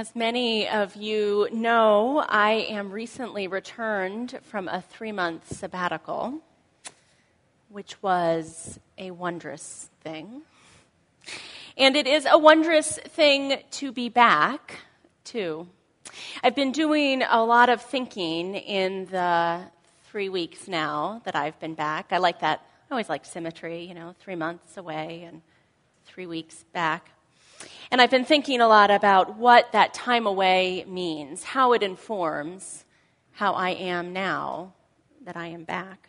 As many of you know, I am recently returned from a three month sabbatical, which was a wondrous thing. And it is a wondrous thing to be back, too. I've been doing a lot of thinking in the three weeks now that I've been back. I like that. I always like symmetry, you know, three months away and three weeks back. And I've been thinking a lot about what that time away means, how it informs how I am now that I am back.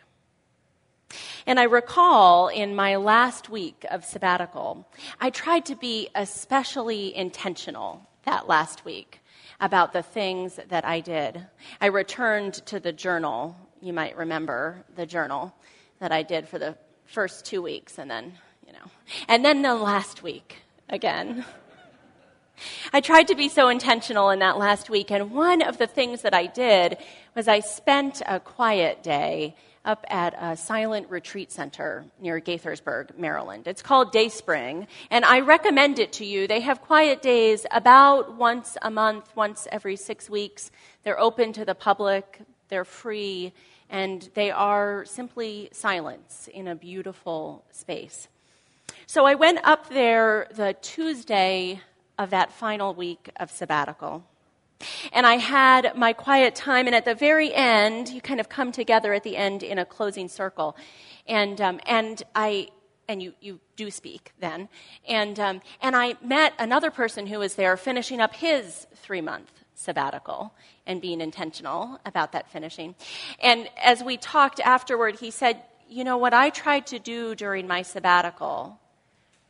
And I recall in my last week of sabbatical, I tried to be especially intentional that last week about the things that I did. I returned to the journal. You might remember the journal that I did for the first two weeks, and then, you know, and then the last week again. I tried to be so intentional in that last week, and one of the things that I did was I spent a quiet day up at a silent retreat center near Gaithersburg, Maryland. It's called Dayspring, and I recommend it to you. They have quiet days about once a month, once every six weeks. They're open to the public, they're free, and they are simply silence in a beautiful space. So I went up there the Tuesday of that final week of sabbatical. And I had my quiet time, and at the very end, you kind of come together at the end in a closing circle. And, um, and I, and you, you do speak then. And, um, and I met another person who was there finishing up his three month sabbatical and being intentional about that finishing. And as we talked afterward, he said, You know, what I tried to do during my sabbatical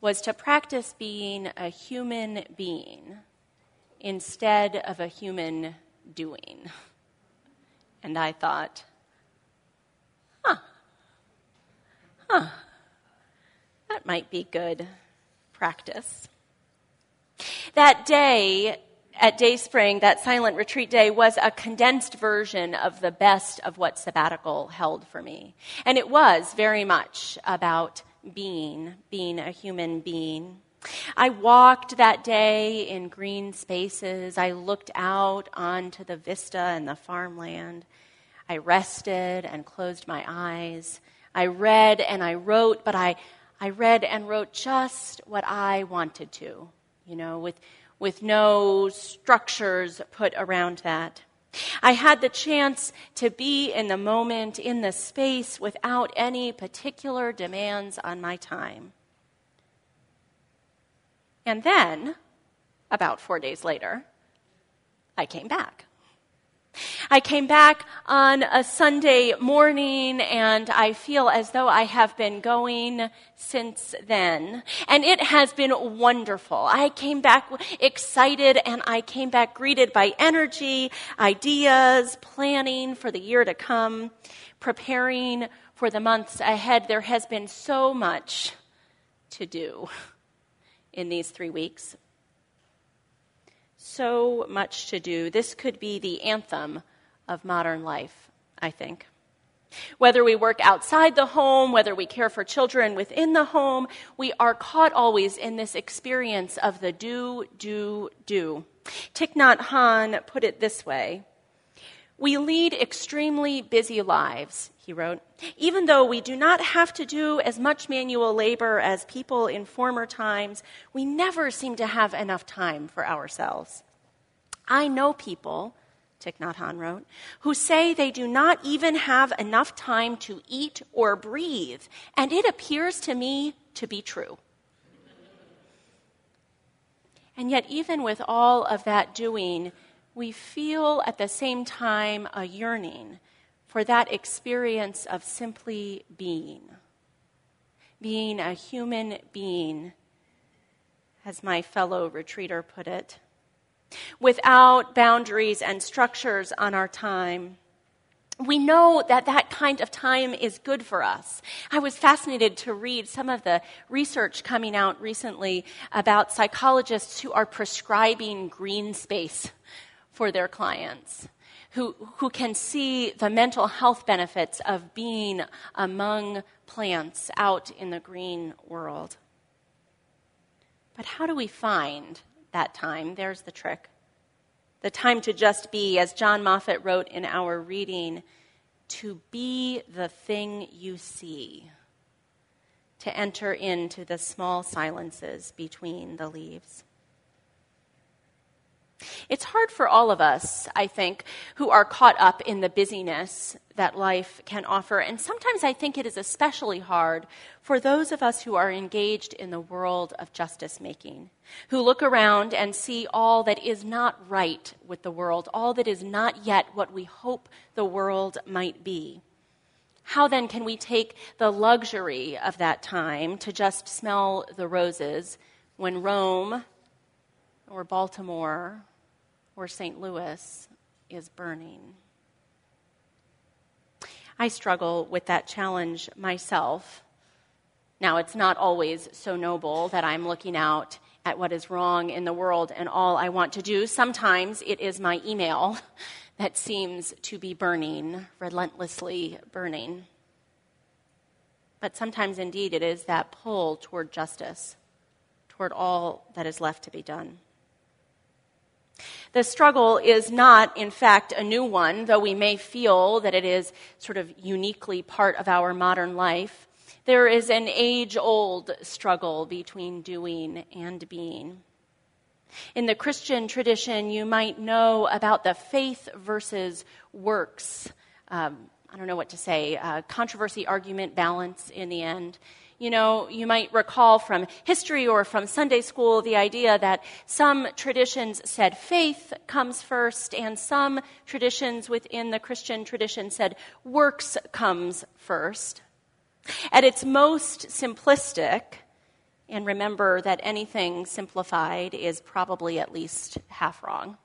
was to practice being a human being instead of a human doing. And I thought, huh, huh, that might be good practice. That day at Dayspring, that silent retreat day, was a condensed version of the best of what sabbatical held for me. And it was very much about being, being a human being. I walked that day in green spaces. I looked out onto the vista and the farmland. I rested and closed my eyes. I read and I wrote, but I, I read and wrote just what I wanted to, you know, with, with no structures put around that. I had the chance to be in the moment, in the space, without any particular demands on my time. And then, about four days later, I came back. I came back on a Sunday morning and I feel as though I have been going since then. And it has been wonderful. I came back excited and I came back greeted by energy, ideas, planning for the year to come, preparing for the months ahead. There has been so much to do in these three weeks so much to do. This could be the anthem of modern life, I think. Whether we work outside the home, whether we care for children within the home, we are caught always in this experience of the do, do, do. Thich Nhat Hanh put it this way We lead extremely busy lives, he wrote, even though we do not have to do as much manual labor as people in former times, we never seem to have enough time for ourselves. I know people, Thich Nhat Hanh wrote, who say they do not even have enough time to eat or breathe, and it appears to me to be true. And yet, even with all of that doing, we feel at the same time a yearning for that experience of simply being. Being a human being, as my fellow retreater put it, without boundaries and structures on our time. We know that that kind of time is good for us. I was fascinated to read some of the research coming out recently about psychologists who are prescribing green space for their clients who, who can see the mental health benefits of being among plants out in the green world. But how do we find that time? There's the trick. The time to just be, as John Moffitt wrote in our reading, to be the thing you see, to enter into the small silences between the leaves. It's hard for all of us, I think, who are caught up in the busyness that life can offer. And sometimes I think it is especially hard for those of us who are engaged in the world of justice making, who look around and see all that is not right with the world, all that is not yet what we hope the world might be. How then can we take the luxury of that time to just smell the roses when Rome or Baltimore or St. Louis is burning. I struggle with that challenge myself. Now, it's not always so noble that I'm looking out at what is wrong in the world and all I want to do. Sometimes it is my email that seems to be burning, relentlessly burning. But sometimes, indeed, it is that pull toward justice, toward all that is left to be done. The struggle is not, in fact, a new one, though we may feel that it is sort of uniquely part of our modern life. There is an age old struggle between doing and being. In the Christian tradition, you might know about the faith versus works. Um, I don't know what to say, uh, controversy, argument, balance in the end. You know, you might recall from history or from Sunday school the idea that some traditions said faith comes first, and some traditions within the Christian tradition said works comes first. At its most simplistic, and remember that anything simplified is probably at least half wrong.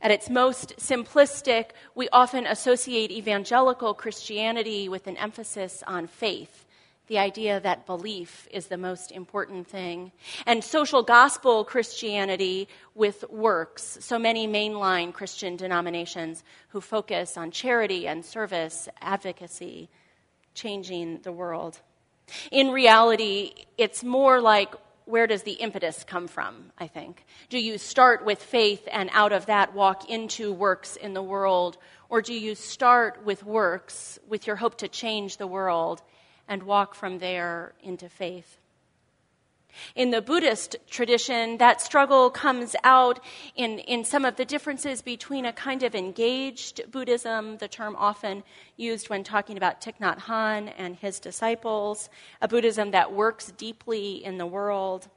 At its most simplistic, we often associate evangelical Christianity with an emphasis on faith the idea that belief is the most important thing, and social gospel Christianity with works. So many mainline Christian denominations who focus on charity and service, advocacy, changing the world. In reality, it's more like where does the impetus come from, I think? Do you start with faith and out of that walk into works in the world? Or do you start with works with your hope to change the world and walk from there into faith. In the Buddhist tradition, that struggle comes out in, in some of the differences between a kind of engaged Buddhism, the term often used when talking about Thich Nhat Hanh and his disciples, a Buddhism that works deeply in the world.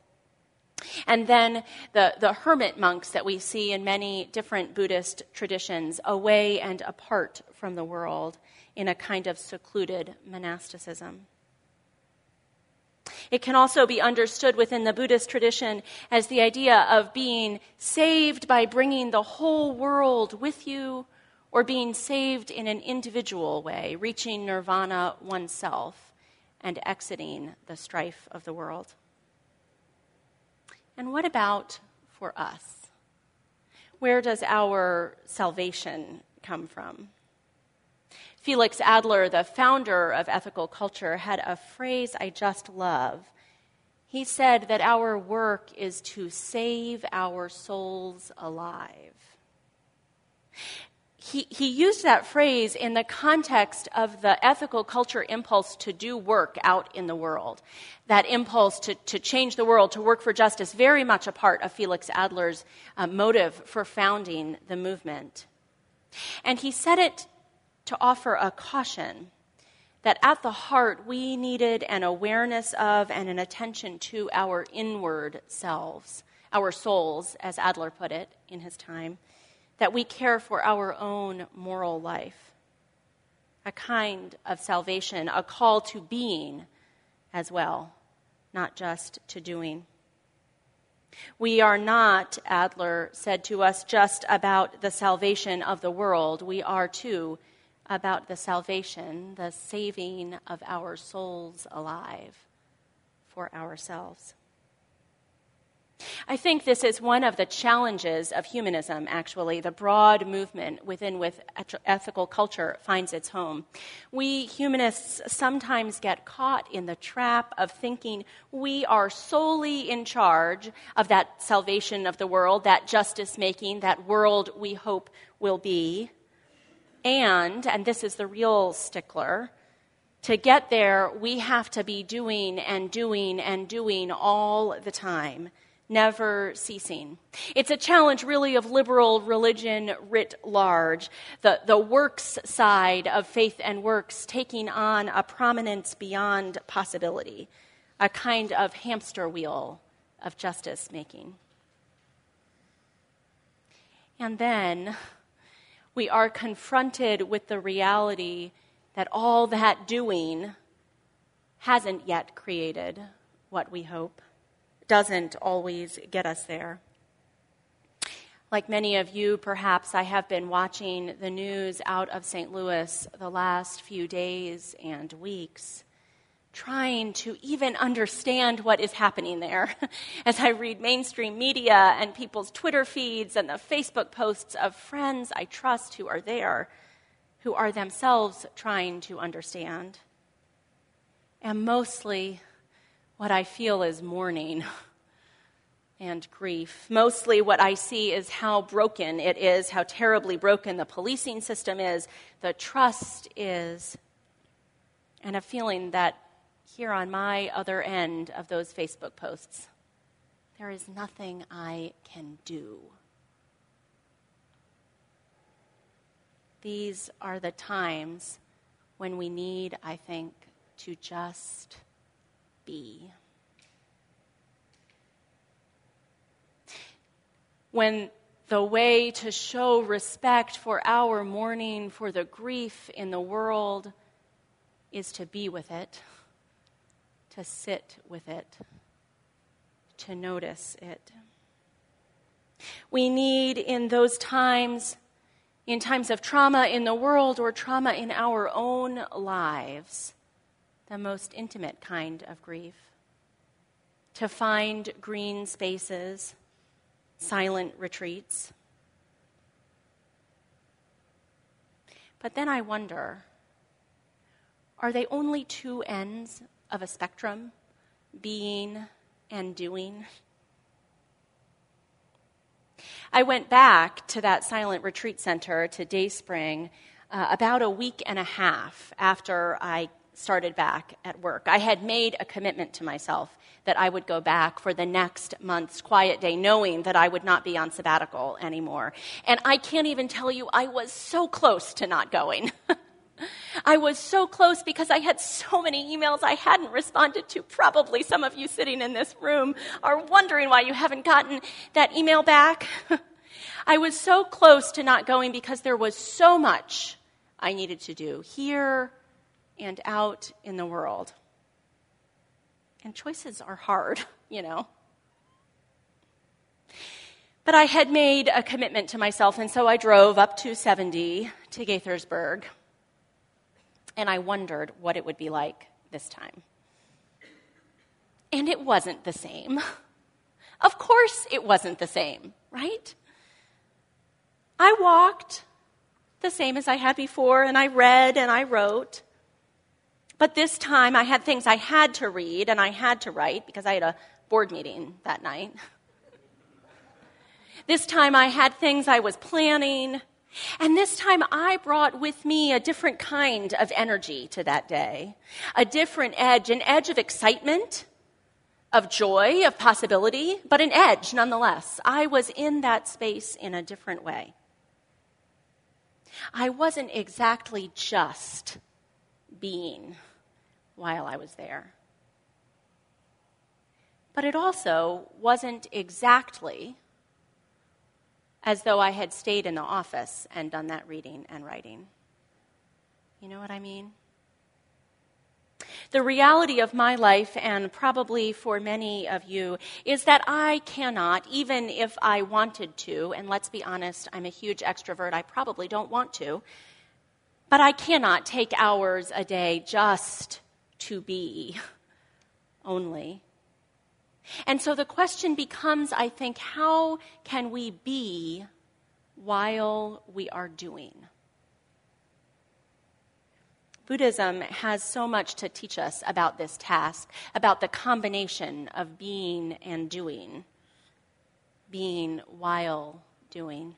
And then the, the hermit monks that we see in many different Buddhist traditions, away and apart from the world in a kind of secluded monasticism. It can also be understood within the Buddhist tradition as the idea of being saved by bringing the whole world with you, or being saved in an individual way, reaching nirvana oneself and exiting the strife of the world. And what about for us? Where does our salvation come from? Felix Adler, the founder of ethical culture, had a phrase I just love. He said that our work is to save our souls alive. He, he used that phrase in the context of the ethical culture impulse to do work out in the world. That impulse to, to change the world, to work for justice, very much a part of Felix Adler's uh, motive for founding the movement. And he said it to offer a caution that at the heart we needed an awareness of and an attention to our inward selves, our souls, as Adler put it in his time, that we care for our own moral life. A kind of salvation, a call to being as well, not just to doing. We are not, Adler said to us, just about the salvation of the world. We are, too, about the salvation, the saving of our souls alive for ourselves. I think this is one of the challenges of humanism, actually, the broad movement within which ethical culture finds its home. We humanists sometimes get caught in the trap of thinking we are solely in charge of that salvation of the world, that justice making, that world we hope will be. And, and this is the real stickler, to get there, we have to be doing and doing and doing all the time never ceasing. It's a challenge, really, of liberal religion writ large, the, the works side of faith and works taking on a prominence beyond possibility, a kind of hamster wheel of justice making. And then we are confronted with the reality that all that doing hasn't yet created what we hope doesn't always get us there. Like many of you, perhaps I have been watching the news out of St. Louis the last few days and weeks, trying to even understand what is happening there as I read mainstream media and people's Twitter feeds and the Facebook posts of friends I trust who are there, who are themselves trying to understand. And mostly, what I feel is mourning and grief. Mostly, what I see is how broken it is, how terribly broken the policing system is, the trust is, and a feeling that here on my other end of those Facebook posts, there is nothing I can do. These are the times when we need, I think, to just be. When the way to show respect for our mourning, for the grief in the world, is to be with it, to sit with it, to notice it. We need in those times, in times of trauma in the world or trauma in our own lives, the most intimate kind of grief. To find green spaces, silent retreats. But then I wonder are they only two ends of a spectrum, being and doing? I went back to that silent retreat center to Dayspring uh, about a week and a half after I started back at work. I had made a commitment to myself that I would go back for the next month's quiet day, knowing that I would not be on sabbatical anymore. And I can't even tell you, I was so close to not going. I was so close because I had so many emails I hadn't responded to. Probably some of you sitting in this room are wondering why you haven't gotten that email back. I was so close to not going because there was so much I needed to do here and out in the world. And choices are hard, you know. But I had made a commitment to myself, and so I drove up to 70 to Gaithersburg, and I wondered what it would be like this time. And it wasn't the same. Of course, it wasn't the same, right? I walked the same as I had before, and I read and I wrote. But this time I had things I had to read and I had to write because I had a board meeting that night. This time I had things I was planning. And this time I brought with me a different kind of energy to that day, a different edge, an edge of excitement, of joy, of possibility, but an edge nonetheless. I was in that space in a different way. I wasn't exactly just being while I was there. But it also wasn't exactly as though I had stayed in the office and done that reading and writing. You know what I mean? The reality of my life, and probably for many of you, is that I cannot, even if I wanted to, and let's be honest, I'm a huge extrovert, I probably don't want to, but I cannot take hours a day just to be only. And so the question becomes, I think, how can we be while we are doing? Buddhism has so much to teach us about this task, about the combination of being and doing, being while doing.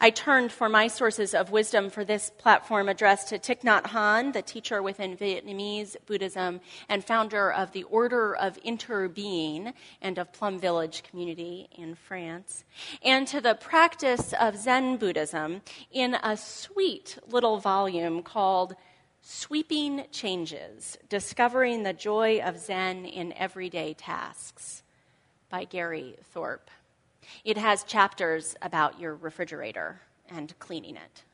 I turned for my sources of wisdom for this platform address to Thich Nhat Hanh, the teacher within Vietnamese Buddhism and founder of the Order of Interbeing and of Plum Village community in France, and to the practice of Zen Buddhism in a sweet little volume called Sweeping Changes Discovering the Joy of Zen in Everyday Tasks by Gary Thorp. It has chapters about your refrigerator and cleaning it.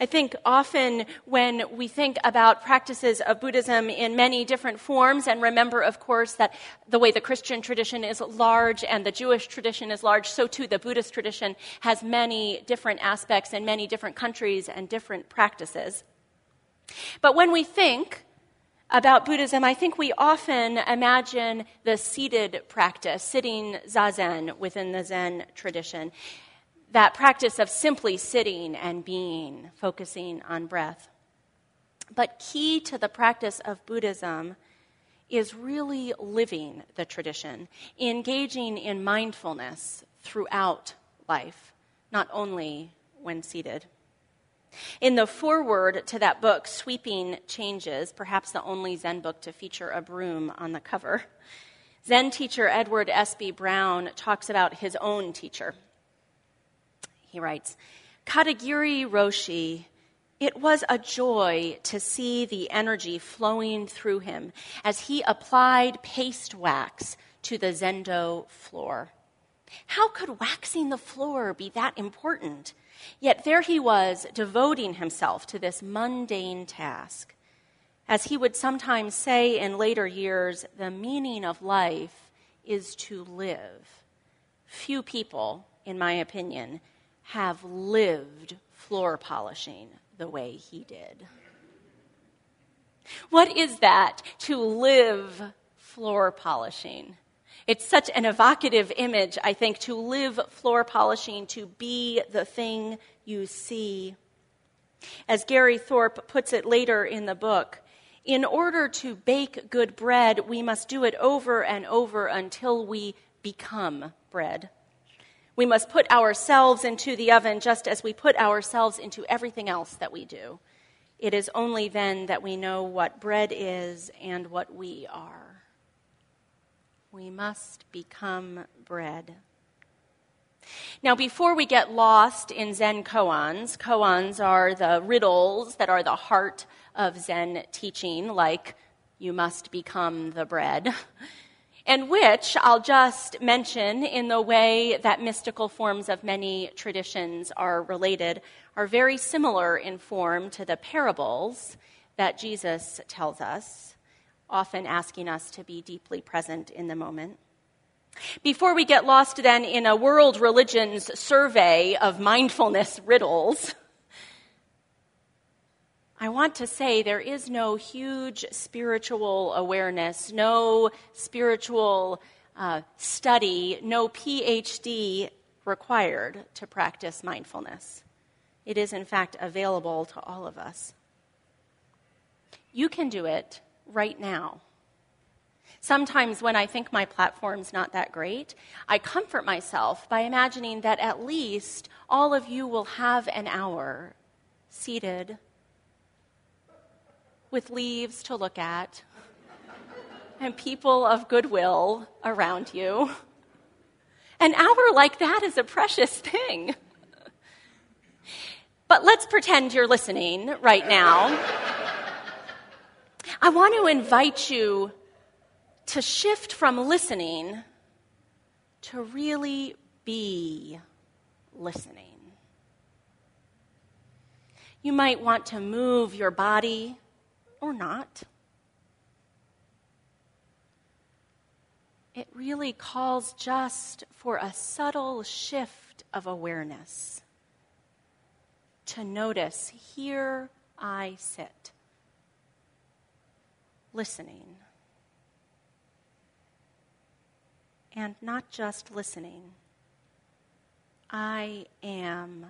I think often when we think about practices of Buddhism in many different forms, and remember, of course, that the way the Christian tradition is large and the Jewish tradition is large, so too the Buddhist tradition has many different aspects in many different countries and different practices. But when we think about Buddhism, I think we often imagine the seated practice, sitting zazen within the Zen tradition, that practice of simply sitting and being, focusing on breath. But key to the practice of Buddhism is really living the tradition, engaging in mindfulness throughout life, not only when seated. In the foreword to that book, Sweeping Changes, perhaps the only Zen book to feature a broom on the cover, Zen teacher Edward Espe Brown talks about his own teacher. He writes Katagiri Roshi, it was a joy to see the energy flowing through him as he applied paste wax to the Zendo floor. How could waxing the floor be that important? Yet there he was, devoting himself to this mundane task. As he would sometimes say in later years, the meaning of life is to live. Few people, in my opinion, have lived floor polishing the way he did. What is that to live floor polishing? It's such an evocative image, I think, to live floor polishing, to be the thing you see. As Gary Thorp puts it later in the book, in order to bake good bread, we must do it over and over until we become bread. We must put ourselves into the oven just as we put ourselves into everything else that we do. It is only then that we know what bread is and what we are. We must become bread. Now, before we get lost in Zen koans, koans are the riddles that are the heart of Zen teaching, like you must become the bread, and which I'll just mention in the way that mystical forms of many traditions are related, are very similar in form to the parables that Jesus tells us often asking us to be deeply present in the moment. Before we get lost then in a world religions survey of mindfulness riddles, I want to say there is no huge spiritual awareness, no spiritual uh, study, no PhD required to practice mindfulness. It is, in fact, available to all of us. You can do it right now. Sometimes when I think my platform's not that great, I comfort myself by imagining that at least all of you will have an hour seated with leaves to look at and people of goodwill around you. An hour like that is a precious thing. But let's pretend you're listening right now. I want to invite you to shift from listening to really be listening. You might want to move your body or not. It really calls just for a subtle shift of awareness to notice here I sit. Listening. And not just listening, I am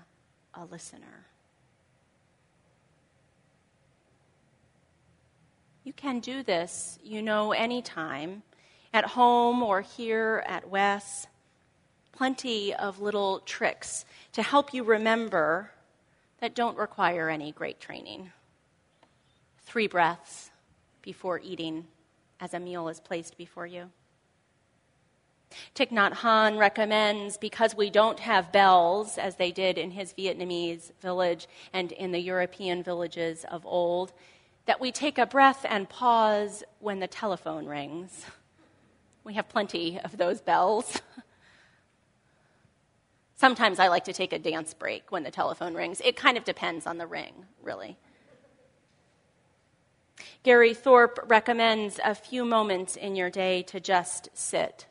a listener. You can do this, you know, anytime, at home or here at Wes. Plenty of little tricks to help you remember that don't require any great training. Three breaths before eating as a meal is placed before you. Thich Nhat Hanh recommends because we don't have bells, as they did in his Vietnamese village and in the European villages of old, that we take a breath and pause when the telephone rings. We have plenty of those bells. Sometimes I like to take a dance break when the telephone rings. It kind of depends on the ring, really. Gary Thorp recommends a few moments in your day to just sit.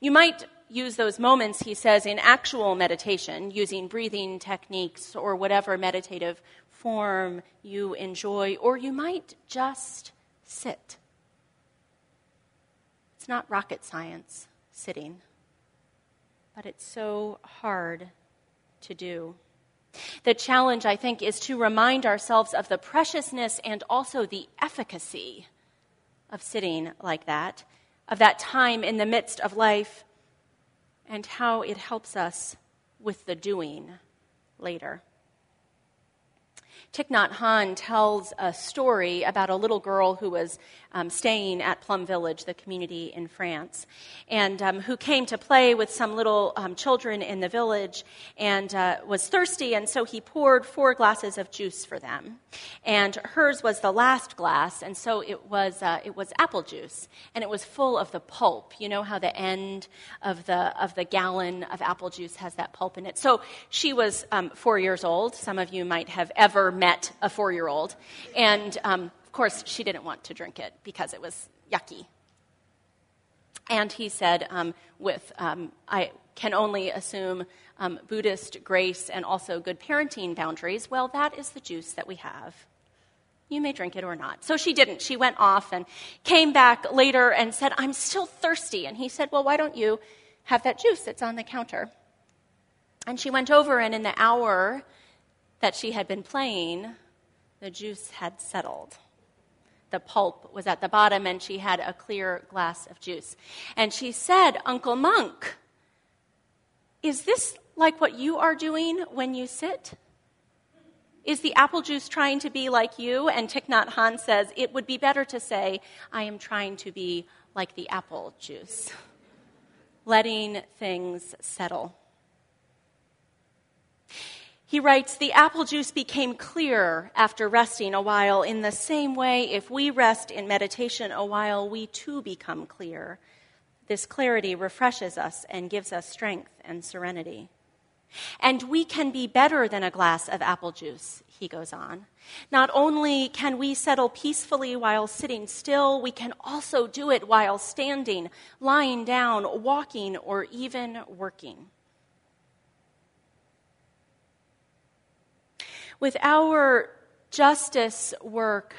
You might use those moments, he says, in actual meditation, using breathing techniques or whatever meditative form you enjoy, or you might just sit. It's not rocket science, sitting, but it's so hard to do. The challenge, I think, is to remind ourselves of the preciousness and also the efficacy of sitting like that, of that time in the midst of life, and how it helps us with the doing later. Thich Nhat Hanh tells a story about a little girl who was um, staying at Plum Village, the community in France, and um, who came to play with some little um, children in the village and uh, was thirsty, and so he poured four glasses of juice for them. And hers was the last glass, and so it was, uh, it was apple juice, and it was full of the pulp. You know how the end of the, of the gallon of apple juice has that pulp in it. So she was um, four years old. Some of you might have ever met a four year old. And um, course, she didn't want to drink it because it was yucky. And he said, um, with, um, I can only assume um, Buddhist grace and also good parenting boundaries, well, that is the juice that we have. You may drink it or not. So she didn't. She went off and came back later and said, I'm still thirsty. And he said, Well, why don't you have that juice that's on the counter? And she went over, and in the hour that she had been playing, the juice had settled the pulp was at the bottom, and she had a clear glass of juice. And she said, Uncle Monk, is this like what you are doing when you sit? Is the apple juice trying to be like you? And Thich Nhat Hanh says, it would be better to say, I am trying to be like the apple juice, letting things settle. He writes, The apple juice became clear after resting a while. In the same way, if we rest in meditation a while, we too become clear. This clarity refreshes us and gives us strength and serenity. And we can be better than a glass of apple juice, he goes on. Not only can we settle peacefully while sitting still, we can also do it while standing, lying down, walking, or even working. With our justice work,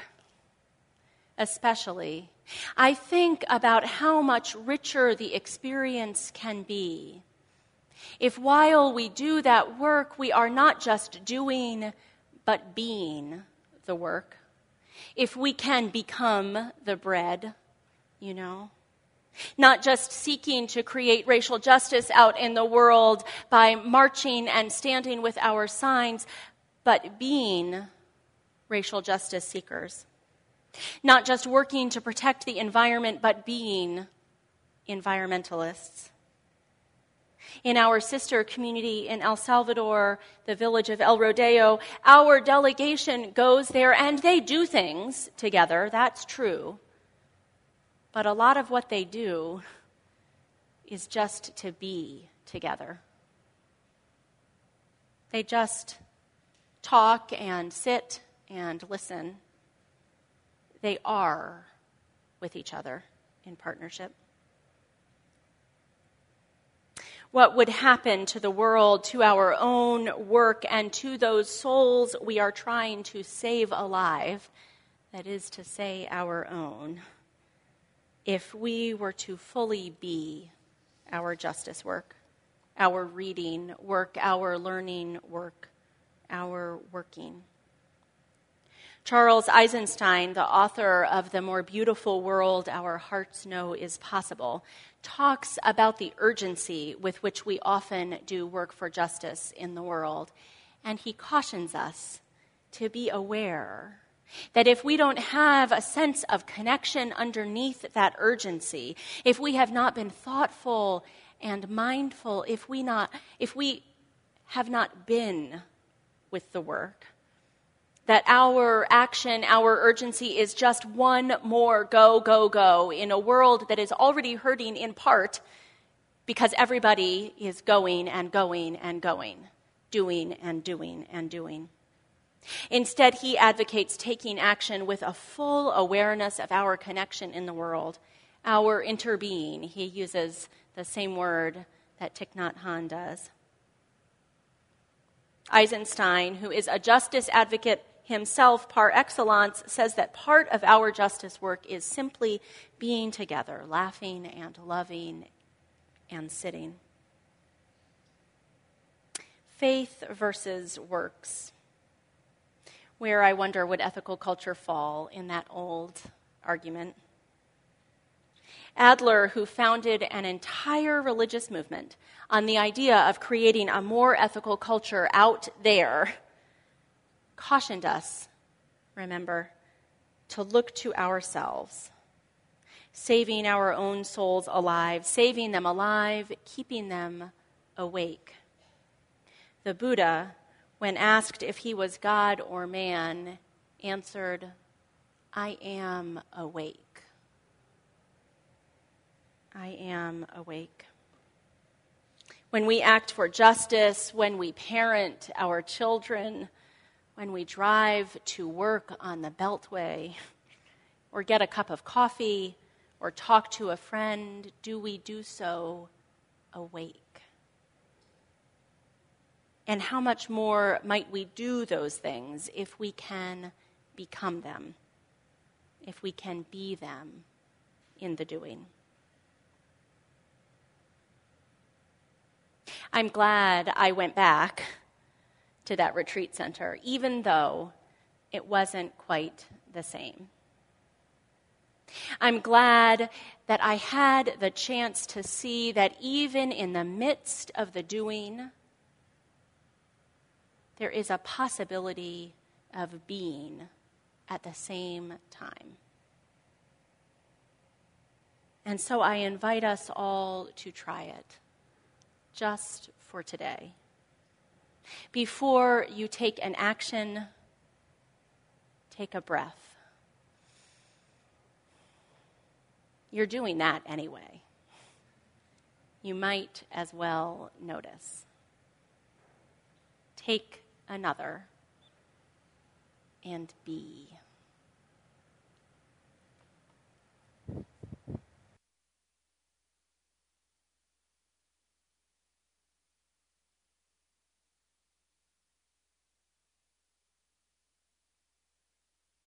especially, I think about how much richer the experience can be if while we do that work, we are not just doing, but being the work. If we can become the bread, you know. Not just seeking to create racial justice out in the world by marching and standing with our signs, but being racial justice seekers. Not just working to protect the environment, but being environmentalists. In our sister community in El Salvador, the village of El Rodeo, our delegation goes there and they do things together, that's true. But a lot of what they do is just to be together. They just talk and sit and listen, they are with each other in partnership. What would happen to the world, to our own work, and to those souls we are trying to save alive that is to say, our own, if we were to fully be our justice work, our reading work, our learning work, our working. Charles Eisenstein, the author of The More Beautiful World Our Hearts Know Is Possible, talks about the urgency with which we often do work for justice in the world. And he cautions us to be aware that if we don't have a sense of connection underneath that urgency, if we have not been thoughtful and mindful, if we, not, if we have not been with the work, that our action, our urgency is just one more go, go, go in a world that is already hurting in part because everybody is going and going and going, doing and doing and doing. Instead, he advocates taking action with a full awareness of our connection in the world, our interbeing. He uses the same word that Thich Nhat Hanh does. Eisenstein, who is a justice advocate himself par excellence, says that part of our justice work is simply being together, laughing and loving and sitting. Faith versus works. Where I wonder would ethical culture fall in that old argument? Adler, who founded an entire religious movement on the idea of creating a more ethical culture out there, cautioned us, remember, to look to ourselves, saving our own souls alive, saving them alive, keeping them awake. The Buddha, when asked if he was God or man, answered, I am awake. I am awake. When we act for justice, when we parent our children, when we drive to work on the Beltway, or get a cup of coffee, or talk to a friend, do we do so awake? And how much more might we do those things if we can become them, if we can be them in the doing? I'm glad I went back to that retreat center, even though it wasn't quite the same. I'm glad that I had the chance to see that even in the midst of the doing, there is a possibility of being at the same time. And so I invite us all to try it just for today. Before you take an action, take a breath. You're doing that anyway. You might as well notice. Take another and be.